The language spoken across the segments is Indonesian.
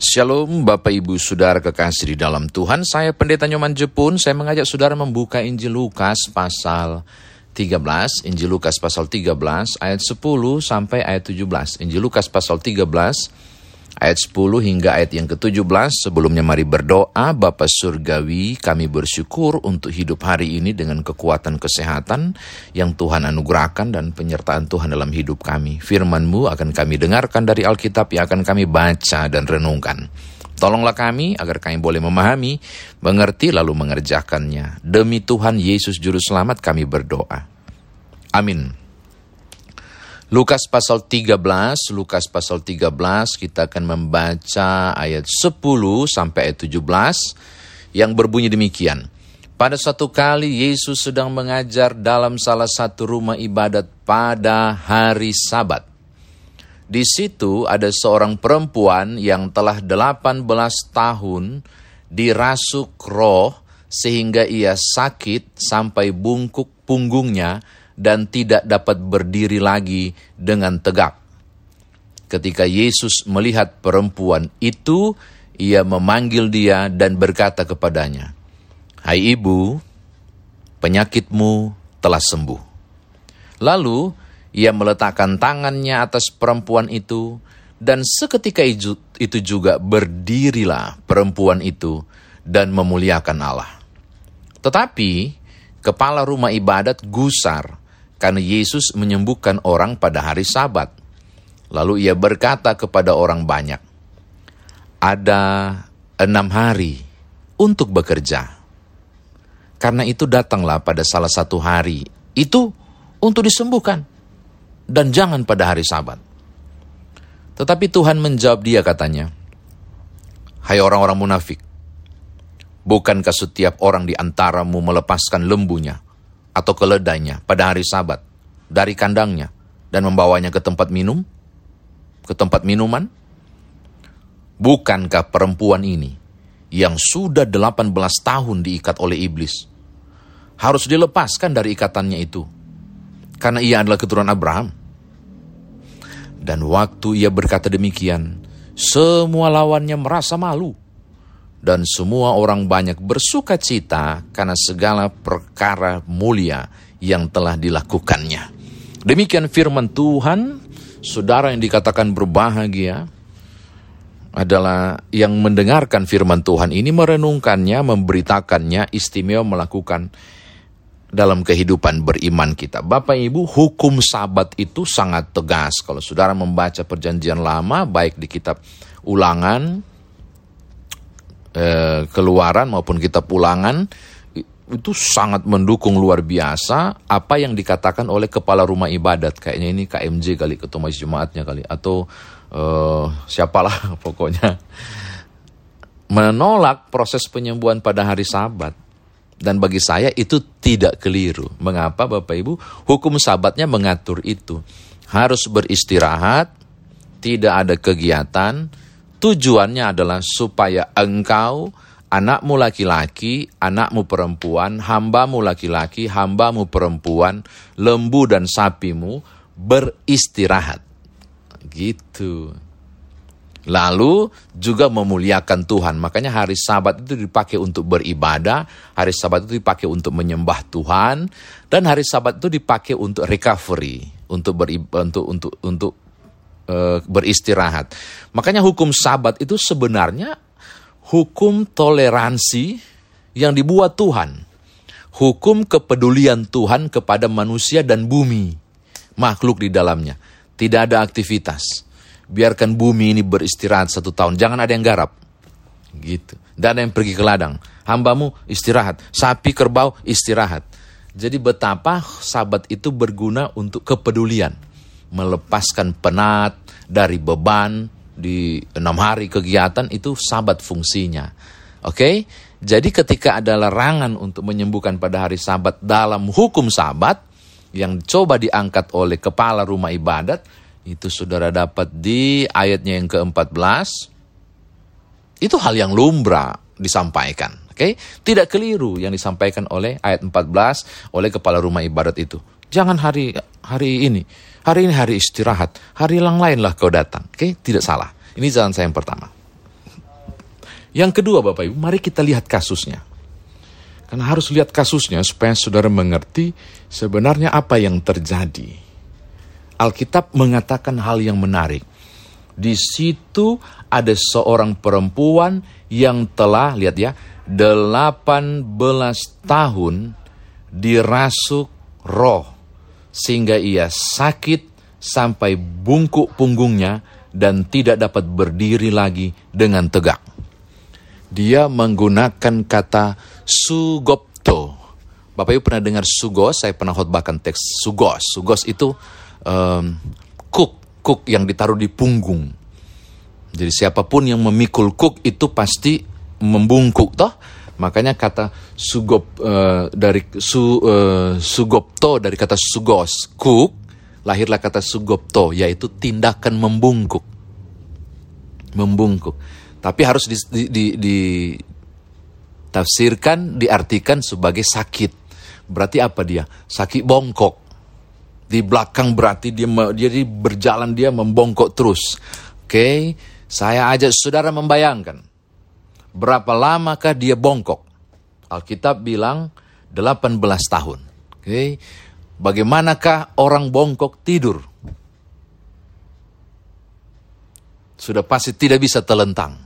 Shalom Bapak Ibu Saudara kekasih di dalam Tuhan. Saya Pendeta Nyoman Jepun. Saya mengajak Saudara membuka Injil Lukas pasal 13 Injil Lukas pasal 13 ayat 10 sampai ayat 17 Injil Lukas pasal 13 ayat 10 hingga ayat yang ke-17. Sebelumnya mari berdoa, Bapa Surgawi, kami bersyukur untuk hidup hari ini dengan kekuatan kesehatan yang Tuhan anugerahkan dan penyertaan Tuhan dalam hidup kami. Firman-Mu akan kami dengarkan dari Alkitab yang akan kami baca dan renungkan. Tolonglah kami agar kami boleh memahami, mengerti lalu mengerjakannya. Demi Tuhan Yesus Juru Selamat kami berdoa. Amin. Lukas pasal 13, Lukas pasal 13 kita akan membaca ayat 10 sampai ayat 17 yang berbunyi demikian. Pada suatu kali Yesus sedang mengajar dalam salah satu rumah ibadat pada hari Sabat. Di situ ada seorang perempuan yang telah 18 tahun dirasuk roh sehingga ia sakit sampai bungkuk punggungnya dan tidak dapat berdiri lagi dengan tegak. Ketika Yesus melihat perempuan itu, ia memanggil dia dan berkata kepadanya, "Hai ibu, penyakitmu telah sembuh." Lalu ia meletakkan tangannya atas perempuan itu, dan seketika itu juga berdirilah perempuan itu dan memuliakan Allah. Tetapi kepala rumah ibadat gusar karena Yesus menyembuhkan orang pada hari Sabat. Lalu ia berkata kepada orang banyak, "Ada enam hari untuk bekerja. Karena itu datanglah pada salah satu hari itu untuk disembuhkan, dan jangan pada hari Sabat." Tetapi Tuhan menjawab dia katanya, "Hai orang-orang munafik, bukankah setiap orang di antaramu melepaskan lembunya?" Atau keledainya pada hari sabat dari kandangnya dan membawanya ke tempat minum, ke tempat minuman? Bukankah perempuan ini yang sudah 18 tahun diikat oleh iblis harus dilepaskan dari ikatannya itu karena ia adalah keturunan Abraham? Dan waktu ia berkata demikian, semua lawannya merasa malu dan semua orang banyak bersuka cita karena segala perkara mulia yang telah dilakukannya. Demikian firman Tuhan, saudara yang dikatakan berbahagia adalah yang mendengarkan firman Tuhan ini merenungkannya, memberitakannya, istimewa melakukan dalam kehidupan beriman kita. Bapak Ibu, hukum sabat itu sangat tegas. Kalau saudara membaca perjanjian lama, baik di kitab ulangan, eh, keluaran maupun kitab pulangan itu sangat mendukung luar biasa apa yang dikatakan oleh kepala rumah ibadat. Kayaknya ini KMJ kali ketua majelis jemaatnya kali. Atau eh, siapalah pokoknya. Menolak proses penyembuhan pada hari Sabat. Dan bagi saya itu tidak keliru. Mengapa Bapak Ibu? Hukum Sabatnya mengatur itu. Harus beristirahat tidak ada kegiatan Tujuannya adalah supaya engkau, anakmu laki-laki, anakmu perempuan, hambamu laki-laki, hambamu perempuan, lembu dan sapimu beristirahat. Gitu. Lalu juga memuliakan Tuhan. Makanya hari Sabat itu dipakai untuk beribadah, hari Sabat itu dipakai untuk menyembah Tuhan, dan hari Sabat itu dipakai untuk recovery, untuk beri, untuk untuk untuk Eh, beristirahat. Makanya hukum sabat itu sebenarnya hukum toleransi yang dibuat Tuhan. Hukum kepedulian Tuhan kepada manusia dan bumi, makhluk di dalamnya. Tidak ada aktivitas. Biarkan bumi ini beristirahat satu tahun. Jangan ada yang garap. Gitu. Dan ada yang pergi ke ladang. Hambamu istirahat. Sapi, kerbau istirahat. Jadi betapa sabat itu berguna untuk kepedulian melepaskan penat dari beban di enam hari kegiatan itu sabat fungsinya. Oke, okay? jadi ketika ada larangan untuk menyembuhkan pada hari sabat dalam hukum sabat yang coba diangkat oleh kepala rumah ibadat, itu saudara dapat di ayatnya yang ke-14. Itu hal yang lumrah disampaikan. Oke, okay? tidak keliru yang disampaikan oleh ayat 14 oleh kepala rumah ibadat itu. Jangan hari hari ini Hari ini hari istirahat, hari yang lainlah kau datang. Oke, okay? tidak salah. Ini jalan saya yang pertama. Yang kedua Bapak Ibu, mari kita lihat kasusnya. Karena harus lihat kasusnya supaya saudara mengerti sebenarnya apa yang terjadi. Alkitab mengatakan hal yang menarik. Di situ ada seorang perempuan yang telah, lihat ya, 18 tahun dirasuk roh. Sehingga ia sakit sampai bungkuk punggungnya dan tidak dapat berdiri lagi dengan tegak. Dia menggunakan kata sugopto. Bapak Ibu pernah dengar sugos, saya pernah khotbahkan teks sugos. Sugos itu um, kuk, kuk yang ditaruh di punggung. Jadi siapa pun yang memikul kuk itu pasti membungkuk toh. Makanya kata sugop uh, dari su, uh, sugopto dari kata sugos, kuk lahirlah kata sugopto, yaitu tindakan membungkuk. Membungkuk. Tapi harus di, di, di, di tafsirkan, diartikan sebagai sakit. Berarti apa dia? Sakit bongkok. Di belakang berarti dia dia berjalan dia membongkok terus. Oke, okay? saya ajak saudara membayangkan berapa lamakah dia bongkok? Alkitab bilang 18 tahun. Oke. Okay? Bagaimanakah orang bongkok tidur? Sudah pasti tidak bisa telentang.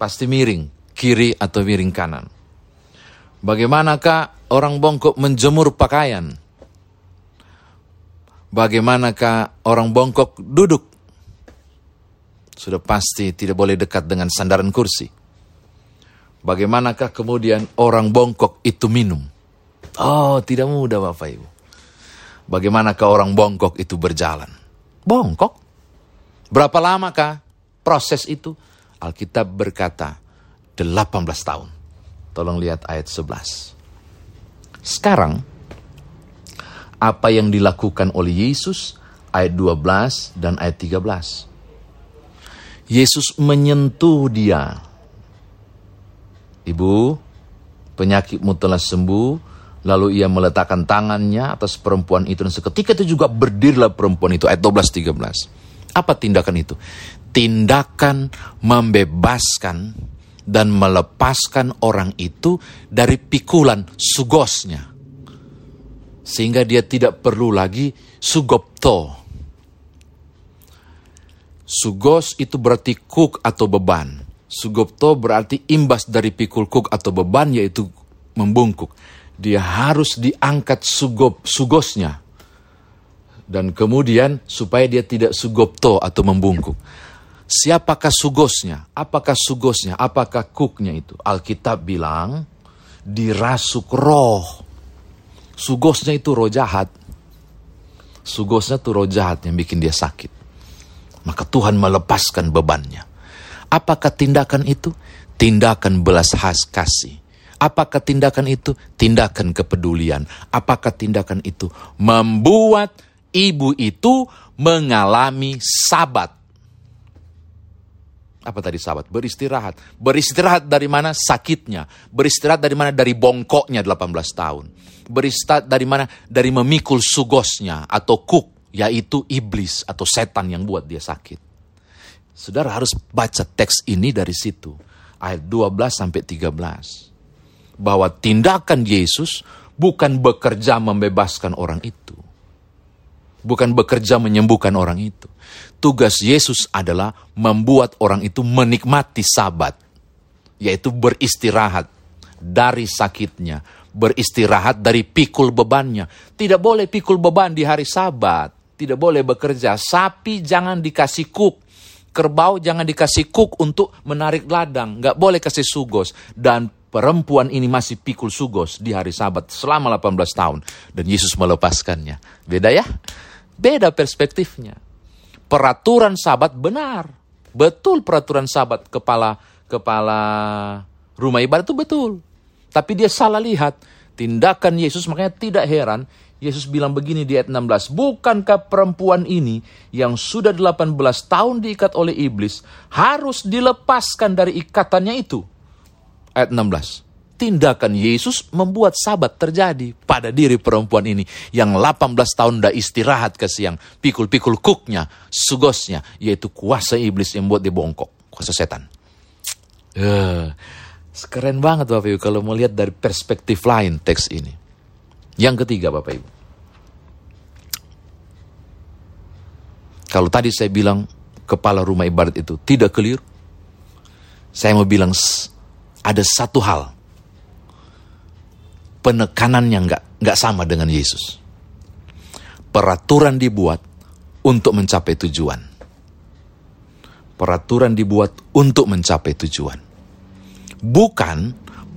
Pasti miring, kiri atau miring kanan. Bagaimanakah orang bongkok menjemur pakaian? Bagaimanakah orang bongkok duduk? Sudah pasti tidak boleh dekat dengan sandaran kursi. Bagaimanakah kemudian orang bongkok itu minum? Oh, tidak mudah Bapak Ibu. Bagaimanakah orang bongkok itu berjalan? Bongkok? Berapa lamakah proses itu? Alkitab berkata 18 tahun. Tolong lihat ayat 11. Sekarang, apa yang dilakukan oleh Yesus ayat 12 dan ayat 13. Yesus menyentuh dia. Ibu, penyakitmu telah sembuh, Lalu ia meletakkan tangannya atas perempuan itu dan seketika itu juga berdirilah perempuan itu ayat 12 13. Apa tindakan itu? Tindakan membebaskan dan melepaskan orang itu dari pikulan sugosnya. Sehingga dia tidak perlu lagi sugopto. Sugos itu berarti kuk atau beban. Sugopto berarti imbas dari pikul kuk atau beban yaitu membungkuk dia harus diangkat sugop, sugosnya. Dan kemudian supaya dia tidak sugopto atau membungkuk. Siapakah sugosnya? Apakah sugosnya? Apakah kuknya itu? Alkitab bilang dirasuk roh. Sugosnya itu roh jahat. Sugosnya itu roh jahat yang bikin dia sakit. Maka Tuhan melepaskan bebannya. Apakah tindakan itu? Tindakan belas kasih Apakah tindakan itu? Tindakan kepedulian. Apakah tindakan itu? Membuat ibu itu mengalami sabat. Apa tadi sabat? Beristirahat. Beristirahat dari mana? Sakitnya. Beristirahat dari mana? Dari bongkoknya 18 tahun. Beristirahat dari mana? Dari memikul sugosnya atau kuk, yaitu iblis atau setan yang buat dia sakit. Saudara harus baca teks ini dari situ. Ayat 12 sampai 13 bahwa tindakan Yesus bukan bekerja membebaskan orang itu. Bukan bekerja menyembuhkan orang itu. Tugas Yesus adalah membuat orang itu menikmati sabat. Yaitu beristirahat dari sakitnya. Beristirahat dari pikul bebannya. Tidak boleh pikul beban di hari sabat. Tidak boleh bekerja. Sapi jangan dikasih kuk kerbau jangan dikasih kuk untuk menarik ladang, nggak boleh kasih sugos. Dan perempuan ini masih pikul sugos di hari sabat selama 18 tahun. Dan Yesus melepaskannya. Beda ya? Beda perspektifnya. Peraturan sabat benar. Betul peraturan sabat kepala kepala rumah ibadat itu betul. Tapi dia salah lihat. Tindakan Yesus makanya tidak heran Yesus bilang begini di ayat 16, Bukankah perempuan ini yang sudah 18 tahun diikat oleh iblis harus dilepaskan dari ikatannya itu? ayat 16. Tindakan Yesus membuat sabat terjadi pada diri perempuan ini yang 18 tahun dah istirahat ke siang. Pikul-pikul kuknya, sugosnya, yaitu kuasa iblis yang buat dia bongkok. Kuasa setan. Uh, keren banget Bapak Ibu kalau melihat dari perspektif lain teks ini. Yang ketiga Bapak Ibu. Kalau tadi saya bilang kepala rumah ibadat itu tidak keliru, saya mau bilang ada satu hal penekanannya nggak nggak sama dengan Yesus. Peraturan dibuat untuk mencapai tujuan. Peraturan dibuat untuk mencapai tujuan. Bukan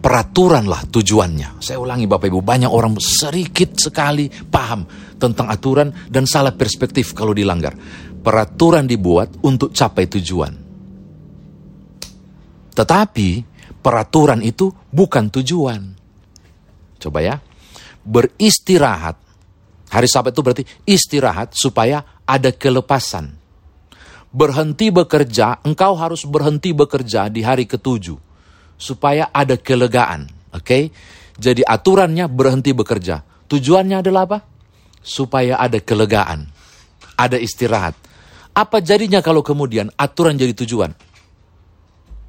peraturanlah tujuannya. Saya ulangi Bapak Ibu, banyak orang sedikit sekali paham tentang aturan dan salah perspektif kalau dilanggar. Peraturan dibuat untuk capai tujuan. Tetapi peraturan itu bukan tujuan. Coba ya. Beristirahat. Hari Sabat itu berarti istirahat supaya ada kelepasan. Berhenti bekerja, engkau harus berhenti bekerja di hari ketujuh. Supaya ada kelegaan. Oke? Okay? Jadi aturannya berhenti bekerja. Tujuannya adalah apa? Supaya ada kelegaan. Ada istirahat. Apa jadinya kalau kemudian aturan jadi tujuan?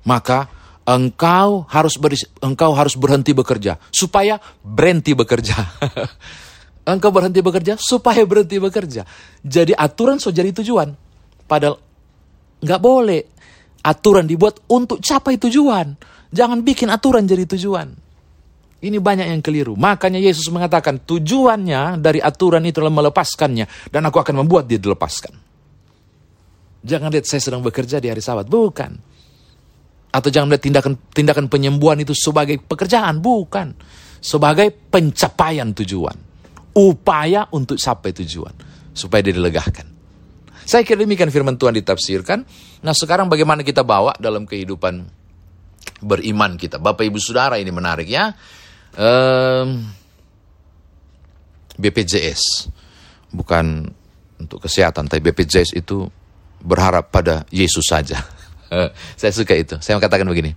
Maka engkau harus ber, engkau harus berhenti bekerja supaya berhenti bekerja. engkau berhenti bekerja supaya berhenti bekerja. Jadi aturan so jadi tujuan. Padahal nggak boleh. Aturan dibuat untuk capai tujuan. Jangan bikin aturan jadi tujuan. Ini banyak yang keliru. Makanya Yesus mengatakan tujuannya dari aturan itu adalah melepaskannya. Dan aku akan membuat dia dilepaskan. Jangan lihat saya sedang bekerja di hari sabat. Bukan. Atau jangan melihat tindakan tindakan penyembuhan itu sebagai pekerjaan. Bukan. Sebagai pencapaian tujuan upaya untuk sampai tujuan. Supaya dia dilegahkan. Saya kira demikian firman Tuhan ditafsirkan. Nah sekarang bagaimana kita bawa dalam kehidupan beriman kita. Bapak ibu saudara ini menarik ya. Um, BPJS. Bukan untuk kesehatan. Tapi BPJS itu berharap pada Yesus saja. Saya suka itu. Saya katakan begini.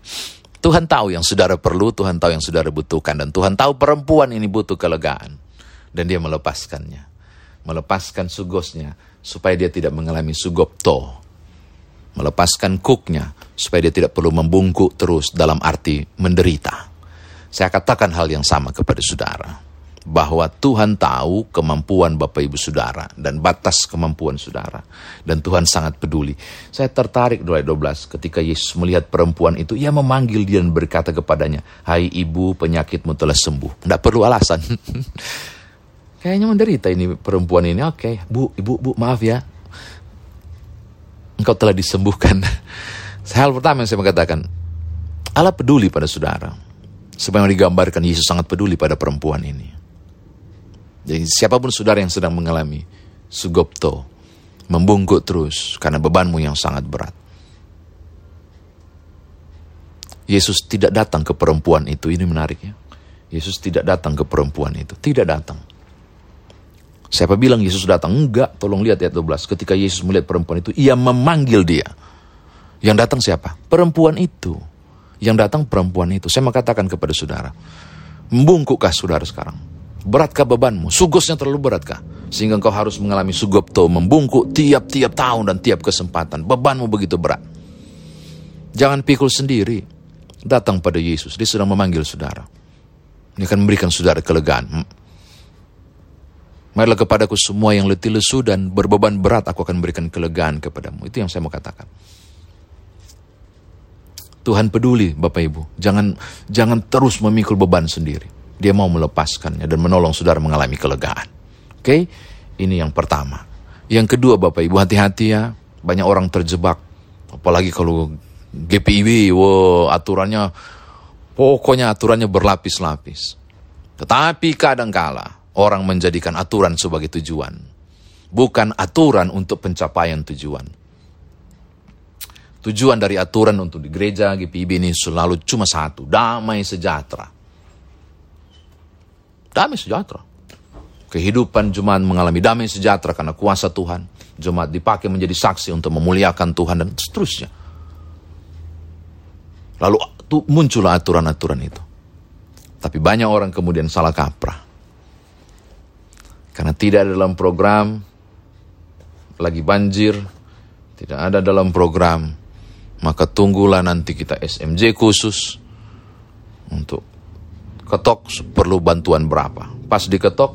Tuhan tahu yang saudara perlu, Tuhan tahu yang saudara butuhkan. Dan Tuhan tahu perempuan ini butuh kelegaan dan dia melepaskannya. Melepaskan sugosnya supaya dia tidak mengalami sugopto. Melepaskan kuknya supaya dia tidak perlu membungkuk terus dalam arti menderita. Saya katakan hal yang sama kepada saudara. Bahwa Tuhan tahu kemampuan Bapak Ibu Saudara dan batas kemampuan saudara. Dan Tuhan sangat peduli. Saya tertarik dari 12 ketika Yesus melihat perempuan itu. Ia memanggil dia dan berkata kepadanya, Hai ibu penyakitmu telah sembuh. Tidak perlu alasan. Kayaknya menderita ini perempuan ini. Oke, okay. bu, ibu, bu, maaf ya. Engkau telah disembuhkan. Hal pertama yang saya mengatakan, Allah peduli pada saudara. Sebenarnya digambarkan Yesus sangat peduli pada perempuan ini. Jadi siapa pun saudara yang sedang mengalami sugopto, membungkuk terus karena bebanmu yang sangat berat. Yesus tidak datang ke perempuan itu, ini menarik ya. Yesus tidak datang ke perempuan itu, tidak datang. Siapa bilang Yesus datang? Enggak, tolong lihat ayat 12. Ketika Yesus melihat perempuan itu, ia memanggil dia. Yang datang siapa? Perempuan itu. Yang datang perempuan itu. Saya mengatakan kepada saudara, membungkukkah saudara sekarang? Beratkah bebanmu? Sugosnya terlalu beratkah? Sehingga engkau harus mengalami sugopto, membungkuk tiap-tiap tahun dan tiap kesempatan. Bebanmu begitu berat. Jangan pikul sendiri. Datang pada Yesus. Dia sedang memanggil saudara. Ini akan memberikan saudara kelegaan. Marilah kepadaku semua yang letih lesu dan berbeban berat, aku akan berikan kelegaan kepadamu. Itu yang saya mau katakan. Tuhan peduli Bapak Ibu. Jangan jangan terus memikul beban sendiri. Dia mau melepaskannya dan menolong saudara mengalami kelegaan. Oke? Okay? Ini yang pertama. Yang kedua Bapak Ibu hati-hati ya. Banyak orang terjebak. Apalagi kalau GPIB, wow, aturannya pokoknya aturannya berlapis-lapis. Tetapi kadangkala orang menjadikan aturan sebagai tujuan, bukan aturan untuk pencapaian tujuan. Tujuan dari aturan untuk di gereja GPIB ini selalu cuma satu, damai sejahtera. Damai sejahtera. Kehidupan jemaat mengalami damai sejahtera karena kuasa Tuhan. Jemaat dipakai menjadi saksi untuk memuliakan Tuhan dan seterusnya. Lalu muncullah aturan-aturan itu. Tapi banyak orang kemudian salah kaprah karena tidak ada dalam program, lagi banjir, tidak ada dalam program, maka tunggulah nanti kita SMJ khusus untuk ketok perlu bantuan berapa. Pas diketok,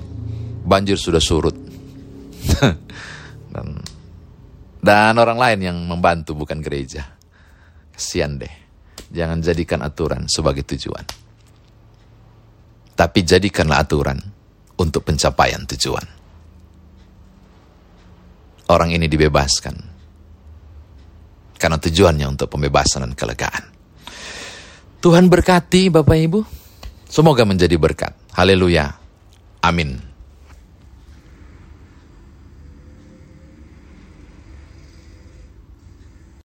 banjir sudah surut. dan, dan orang lain yang membantu bukan gereja. Kesian deh. Jangan jadikan aturan sebagai tujuan. Tapi jadikanlah aturan untuk pencapaian tujuan. Orang ini dibebaskan. Karena tujuannya untuk pembebasan dan kelegaan. Tuhan berkati Bapak Ibu. Semoga menjadi berkat. Haleluya. Amin.